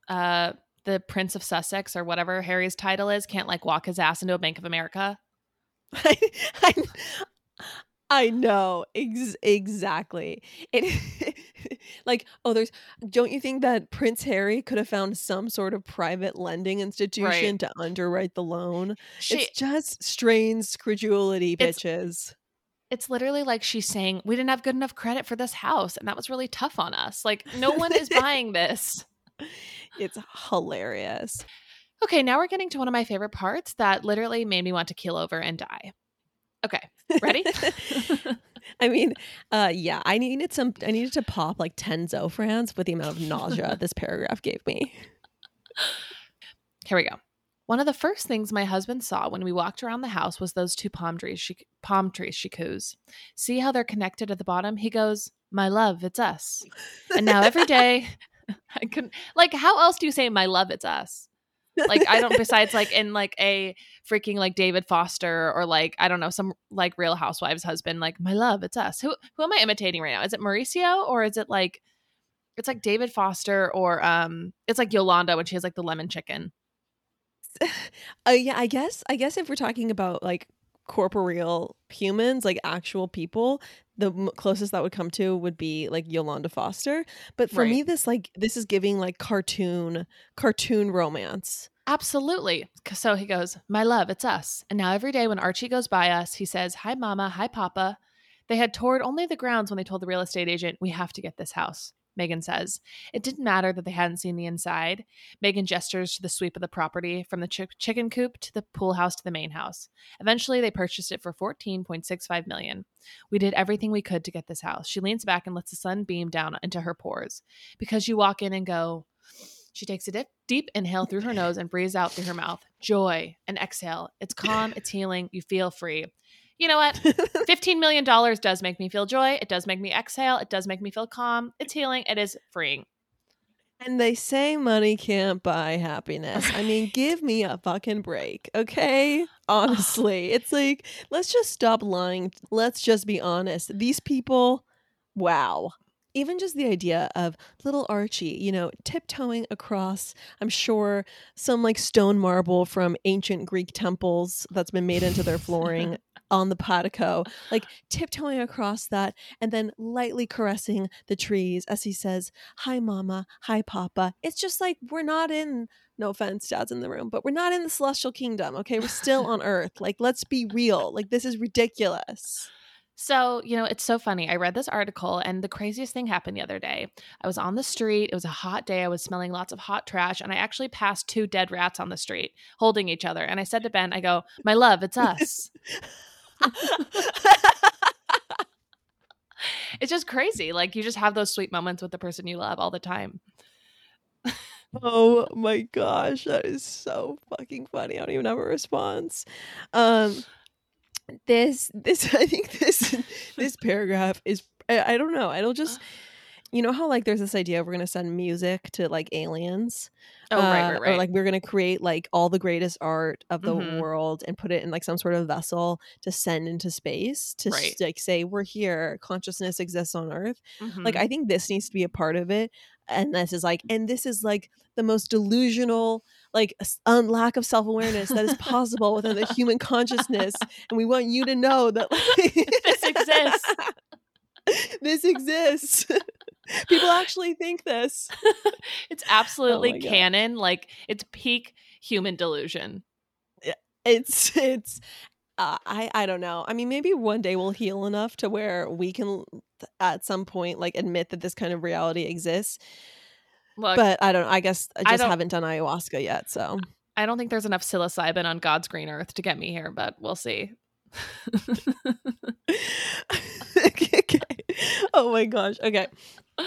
uh, the Prince of Sussex or whatever Harry's title is can't like walk his ass into a Bank of America? I, I, I know ex- exactly. It like oh, there's don't you think that Prince Harry could have found some sort of private lending institution right. to underwrite the loan? She, it's just strains credulity, bitches. It's, it's literally like she's saying we didn't have good enough credit for this house, and that was really tough on us. Like no one is buying this. It's hilarious. Okay, now we're getting to one of my favorite parts that literally made me want to keel over and die. Okay, ready? I mean, uh, yeah, I needed some. I needed to pop like ten Zofrans with the amount of nausea this paragraph gave me. Here we go. One of the first things my husband saw when we walked around the house was those two palm trees. She, palm trees she coos. See how they're connected at the bottom? He goes, "My love, it's us." And now every day, I couldn't like. How else do you say "My love, it's us"? Like I don't besides like in like a freaking like David Foster or like I don't know some like Real Housewives husband like my love it's us who who am I imitating right now is it Mauricio or is it like it's like David Foster or um it's like Yolanda when she has like the lemon chicken. Uh, yeah, I guess I guess if we're talking about like corporeal humans, like actual people, the m- closest that would come to would be like Yolanda Foster. But for right. me, this like this is giving like cartoon cartoon romance. Absolutely. So he goes, My love, it's us. And now every day when Archie goes by us, he says, Hi, Mama. Hi, Papa. They had toured only the grounds when they told the real estate agent, We have to get this house. Meghan says. It didn't matter that they hadn't seen the inside. Meghan gestures to the sweep of the property from the ch- chicken coop to the pool house to the main house. Eventually, they purchased it for 14.65 million. We did everything we could to get this house. She leans back and lets the sun beam down into her pores. Because you walk in and go, she takes a dip, deep inhale through her nose and breathes out through her mouth. Joy and exhale. It's calm, it's healing, you feel free you know what? $15 million does make me feel joy. It does make me exhale. It does make me feel calm. It's healing. It is freeing. And they say money can't buy happiness. I mean, give me a fucking break, okay? Ah. Honestly, it's like, let's just stop lying. Let's just be honest. These people, wow even just the idea of little Archie, you know, tiptoeing across, I'm sure, some like stone marble from ancient Greek temples that's been made into their flooring on the patico, like tiptoeing across that and then lightly caressing the trees as he says, Hi, Mama. Hi, Papa. It's just like we're not in, no offense, dad's in the room, but we're not in the celestial kingdom, okay? We're still on earth. Like, let's be real. Like, this is ridiculous. So, you know, it's so funny. I read this article and the craziest thing happened the other day. I was on the street. It was a hot day. I was smelling lots of hot trash and I actually passed two dead rats on the street holding each other. And I said to Ben, I go, My love, it's us. it's just crazy. Like you just have those sweet moments with the person you love all the time. oh my gosh, that is so fucking funny. I don't even have a response. Um this this i think this this paragraph is I, I, don't know i don't just you know how like there's this idea we're gonna send music to like aliens oh uh, right, right, right or like we're gonna create like all the greatest art of the mm-hmm. world and put it in like some sort of vessel to send into space to right. like say we're here consciousness exists on earth mm-hmm. like i think this needs to be a part of it and this is like and this is like the most delusional like un- lack of self-awareness that is possible within the human consciousness and we want you to know that like, this exists. This exists. People actually think this. It's absolutely oh canon like it's peak human delusion. It's it's uh, I I don't know. I mean, maybe one day we'll heal enough to where we can, at some point, like admit that this kind of reality exists. Look, but I don't. I guess I just I haven't done ayahuasca yet. So I don't think there's enough psilocybin on God's green earth to get me here, but we'll see. okay. Oh my gosh. Okay.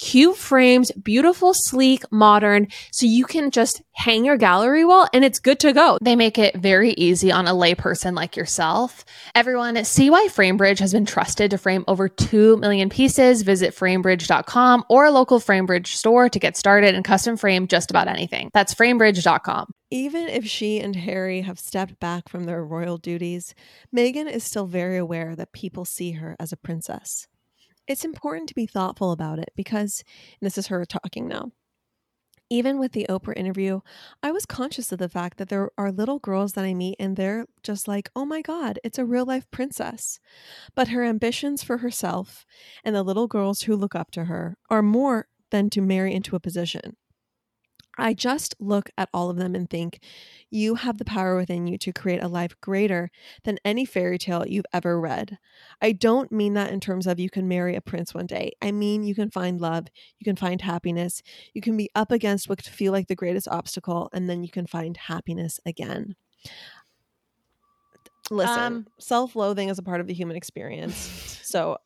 cute frames, beautiful, sleek, modern, so you can just hang your gallery wall and it's good to go. They make it very easy on a layperson like yourself. Everyone, see why FrameBridge has been trusted to frame over 2 million pieces. Visit framebridge.com or a local FrameBridge store to get started and custom frame just about anything. That's framebridge.com. Even if she and Harry have stepped back from their royal duties, Meghan is still very aware that people see her as a princess. It's important to be thoughtful about it because, this is her talking now, even with the Oprah interview, I was conscious of the fact that there are little girls that I meet and they're just like, oh my God, it's a real life princess. But her ambitions for herself and the little girls who look up to her are more than to marry into a position. I just look at all of them and think, you have the power within you to create a life greater than any fairy tale you've ever read. I don't mean that in terms of you can marry a prince one day. I mean, you can find love, you can find happiness, you can be up against what could feel like the greatest obstacle, and then you can find happiness again. Listen, um, self-loathing is a part of the human experience. So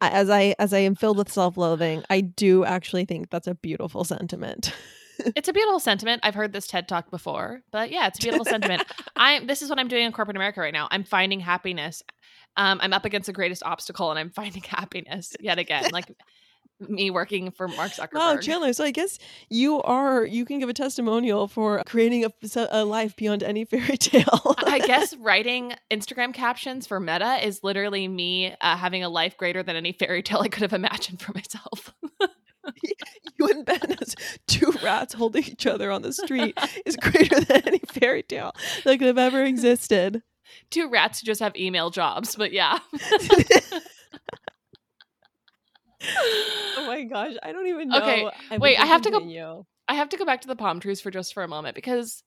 as I as I am filled with self-loathing, I do actually think that's a beautiful sentiment. it's a beautiful sentiment. I've heard this TED talk before, but yeah, it's a beautiful sentiment. I this is what I'm doing in corporate America right now. I'm finding happiness. Um, I'm up against the greatest obstacle, and I'm finding happiness yet again. Like me working for Mark Zuckerberg. Wow, Chandler. So I guess you are you can give a testimonial for creating a, a life beyond any fairy tale. I guess writing Instagram captions for Meta is literally me uh, having a life greater than any fairy tale I could have imagined for myself. you and Ben as two rats holding each other on the street is greater than any fairy tale that could have ever existed. Two rats who just have email jobs, but yeah. oh my gosh, I don't even know. Okay, I wait, I have to go. I have to go back to the palm trees for just for a moment because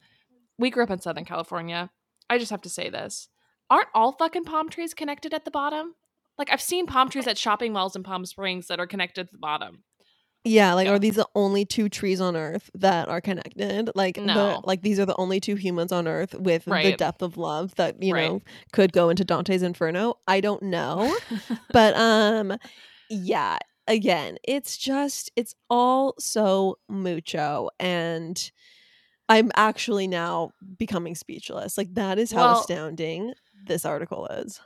we grew up in Southern California. I just have to say this: aren't all fucking palm trees connected at the bottom? Like I've seen palm trees at shopping malls in Palm Springs that are connected at the bottom. Yeah, like are these the only two trees on Earth that are connected? Like, no. the, like these are the only two humans on Earth with right. the depth of love that you right. know could go into Dante's Inferno. I don't know, but um, yeah. Again, it's just it's all so mucho, and I'm actually now becoming speechless. Like that is how well, astounding this article is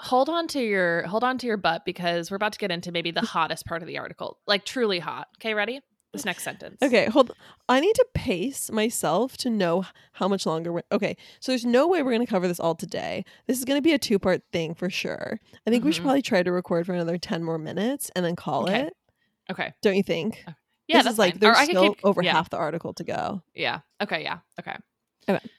hold on to your hold on to your butt because we're about to get into maybe the hottest part of the article like truly hot. Okay ready? This next sentence. Okay hold i need to pace myself to know how much longer we're okay so there's no way we're going to cover this all today. This is going to be a two part thing for sure. I think mm-hmm. we should mm-hmm. probably try to record for another 10 more minutes and then call okay. it. Okay. Don't you think? Yeah this that's is like fine. there's still keep, over yeah. half the article to go. Yeah. Okay yeah. Okay. Okay.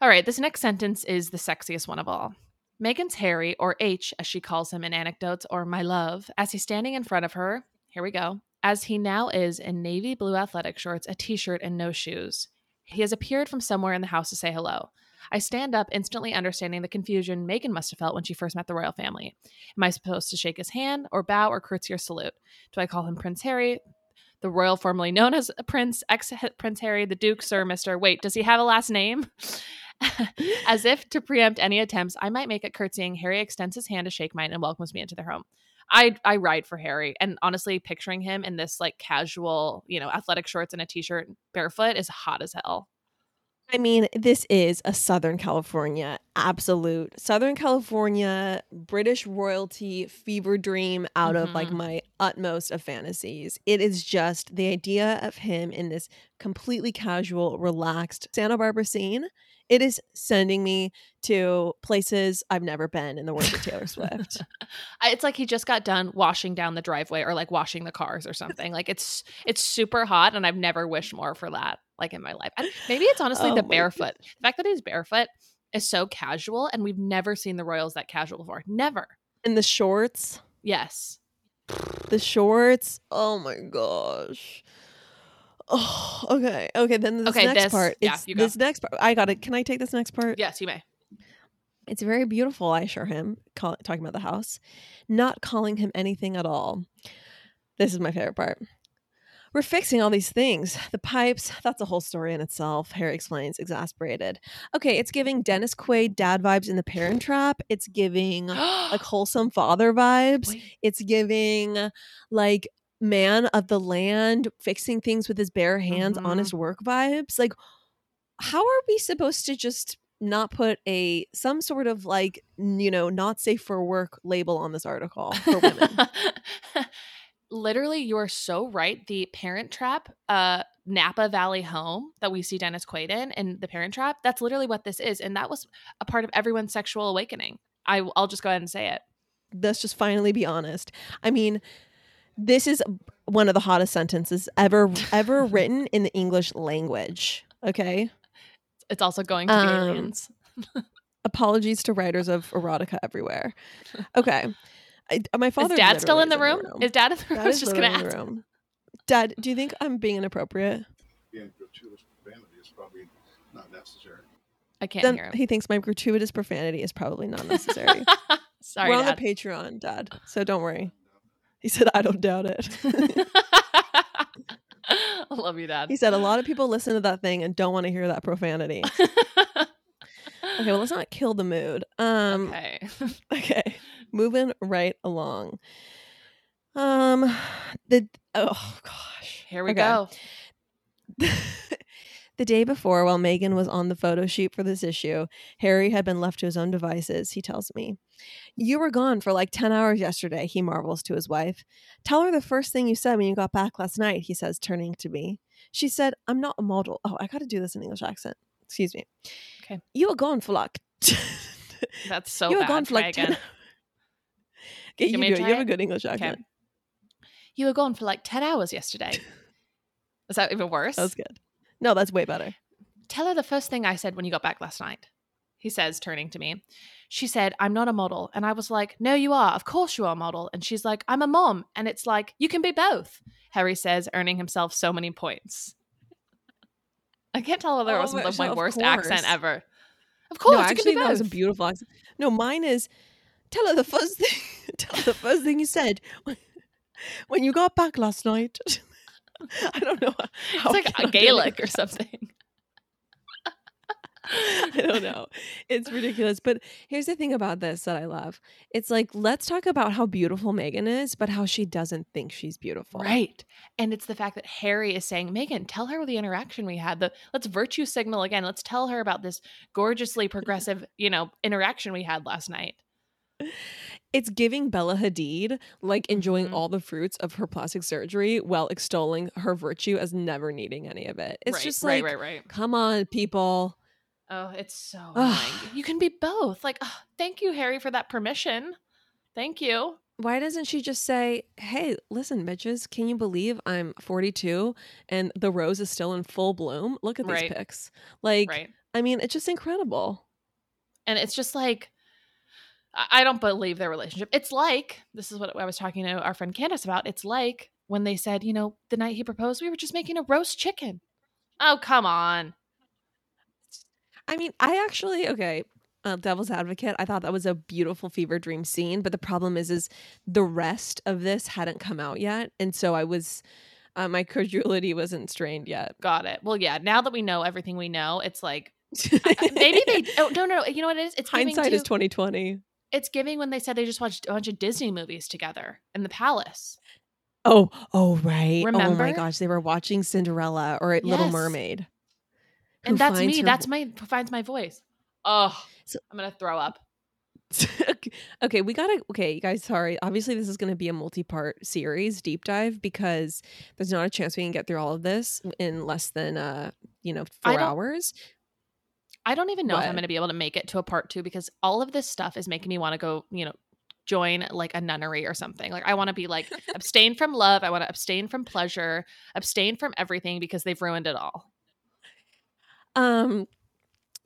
All right this next sentence is the sexiest one of all Meghan's Harry, or H as she calls him in anecdotes, or my love, as he's standing in front of her, here we go, as he now is in navy blue athletic shorts, a t shirt, and no shoes. He has appeared from somewhere in the house to say hello. I stand up, instantly understanding the confusion Meghan must have felt when she first met the royal family. Am I supposed to shake his hand, or bow, or curtsy, or salute? Do I call him Prince Harry, the royal formerly known as Prince, ex Prince Harry, the Duke, Sir, Mr. Wait, does he have a last name? As if to preempt any attempts, I might make at curtsying. Harry extends his hand to shake mine and welcomes me into their home. I I ride for Harry, and honestly, picturing him in this like casual, you know, athletic shorts and a t-shirt, barefoot, is hot as hell. I mean, this is a Southern California absolute Southern California British royalty fever dream out mm-hmm. of like mm-hmm. my utmost of fantasies. It is just the idea of him in this completely casual, relaxed Santa Barbara scene it is sending me to places I've never been in the words of Taylor Swift. it's like he just got done washing down the driveway or like washing the cars or something. Like it's it's super hot and I've never wished more for that like in my life. Maybe it's honestly oh the barefoot. God. The fact that he's barefoot is so casual and we've never seen the Royals that casual before. Never. In the shorts? Yes. The shorts? Oh my gosh. Oh, okay. Okay, then this okay, next this, part. Yeah, you go. This next part. I got it. Can I take this next part? Yes, you may. It's very beautiful, I assure him, call, talking about the house, not calling him anything at all. This is my favorite part. We're fixing all these things. The pipes, that's a whole story in itself, Harry explains, exasperated. Okay, it's giving Dennis Quaid dad vibes in the parent trap. It's giving like wholesome father vibes. Wait. It's giving like man of the land, fixing things with his bare hands, Mhm. honest work vibes. Like, how are we supposed to just not put a some sort of like you know not safe for work label on this article for women? Literally, you are so right. The Parent Trap, uh, Napa Valley home that we see Dennis Quaid in, and the Parent Trap. That's literally what this is, and that was a part of everyone's sexual awakening. I, I'll just go ahead and say it. Let's just finally be honest. I mean, this is one of the hottest sentences ever ever written in the English language. Okay. It's also going to the Um, aliens. Apologies to writers of erotica everywhere. Okay. I, my father Is Dad still in the literally room? is Is Dad in the room? Dad I was is just gonna in ask. the room. Dad, do you think I'm being inappropriate? being gratuitous profanity is probably not necessary. I can't Then hear him. he thinks my gratuitous profanity is probably not necessary. Sorry, We're on Dad. the Patreon, Dad. So don't worry. He said, I don't doubt it. I love you, Dad. he said, a lot of people listen to that thing and don't want to hear that profanity. Okay, well, let's not kill the mood. Um, okay. okay. Moving right along. Um, the, oh gosh. Here we Okay. go. The day before, while Meghan was on the photo shoot for this issue, Harry had been left to his own devices, he tells me. You were gone for like 10 hours yesterday, he marvels to his wife. Tell her the first thing you said when you got back last night, he says, turning to me. She said, I'm not a model. Oh, I got to do this in English accent. Excuse me. Okay. You were gone for like. That's so you were bad. gone for Try like again. 10 Okay, you do it. try You have a good English Okay. accent. You were gone for like 10 hours yesterday. Is that even worse? That was good. No, that's way better. Tell her the first thing I said when you got back last night. He says, turning to me. She said, I'm not a model. And I was like, No, you are. Of course you are a model. And she's like, I'm a mom. And it's like, You can be both. Harry says, earning himself so many points. I can't tell whether Oh it was my- my, worst course. accent ever. Of course, no, you actually, that was a beautiful accent. No, mine is tell her the first thing. tell her the first thing you said when you got back last night. I don't know. it's like a Gaelic or something. I don't know. It's ridiculous. But here's the thing about this that I love. It's like, let's talk about how beautiful Meghan is, but how she doesn't think she's beautiful. Right. And it's the fact that Harry is saying, Meghan, tell her the interaction we had. The let's virtue signal again. Let's tell her about this gorgeously progressive, you know, interaction we had last night. It's giving Bella Hadid like enjoying Mhm. all the fruits of her plastic surgery while extolling her virtue as never needing any of it. It's right, just like, right, right. come on, people. Oh, it's so annoying. You can be both. Like, oh, thank you, Harry, for that permission. Thank you. Why doesn't she just say, hey, listen, bitches, can you believe I'm 42 and the rose is still in full bloom? Look at Right. these pics. Like, right. I mean, it's just incredible. And it's just like, I don't believe their relationship. It's like, this is what I was talking to our friend Candace about. It's like when they said, you know, the night he proposed, we were just making a roast chicken. Oh, come on. I mean, I actually, okay, uh, devil's advocate, I thought that was a beautiful fever dream scene. But the problem is, is the rest of this hadn't come out yet. And so I was, uh, my credulity wasn't strained yet. Got it. Well, yeah. Now that we know everything we know, it's like I- maybe they. Oh no, no. You know what it is? It's Hindsight to, is 2020. It's giving when they said they just watched a bunch of Disney movies together in the palace. Oh, oh, right. Remember? Oh my gosh. They were watching Cinderella or Little Mermaid. And that's me. her That's my who finds my voice. Oh, So- I'm gonna throw up. okay, we gotta. Okay, you guys, sorry. Obviously, this is going to be a multi-part series deep dive because there's not a chance we can get through all of this in less than uh, you know, four hours. I don't even know if I'm gonna be able to make it to a part two because all of this stuff is making me want to go. You know. Join like a nunnery or something. Like I want to be like abstain from love. I want to abstain from pleasure, abstain from everything because they've ruined it all. Um.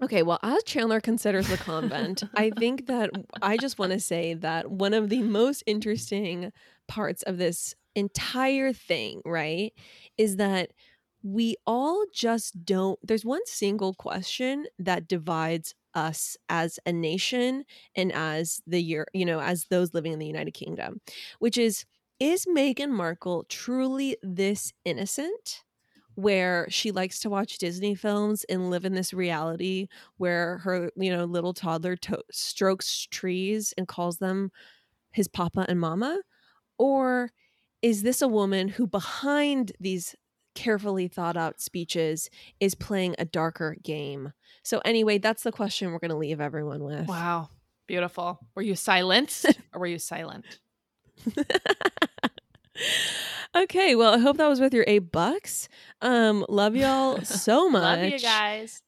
Okay, well, as Chandler considers the convent, I think that I just want to say that one of the most interesting parts of this entire thing, right, is that we all just don't. There's one single question that divides us as a nation and as the year, you know, as those living in the United Kingdom, which is is Meghan Markle truly this innocent? where she likes to watch Disney films and live in this reality where her, you know, little toddler to- strokes trees and calls them his papa and mama? Or is this a woman who behind these carefully thought out speeches is playing a darker game? So anyway, that's the question we're going to leave everyone with. Wow. Beautiful. Were you silenced or were you silent? okay, well, I hope that was with your eight bucks. Um, love y'all so much. love you guys.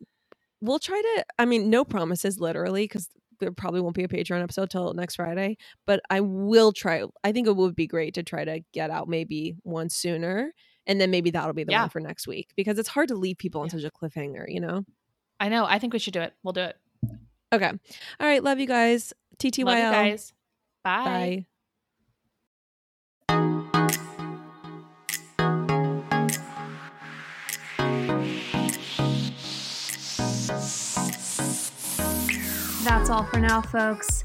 We'll try to. I mean, no promises, literally, because there probably won't be a Patreon episode till next Friday. But I will try. I think it would be great to try to get out maybe one sooner, and then maybe that'll be the Yeah. one for next week because it's hard to leave people on Yeah. such a cliffhanger. You know. I know. I think we should do it. We'll do it. Okay. All right. Love you guys. TTYL. Love you guys. Bye. Bye. That's all for now, folks.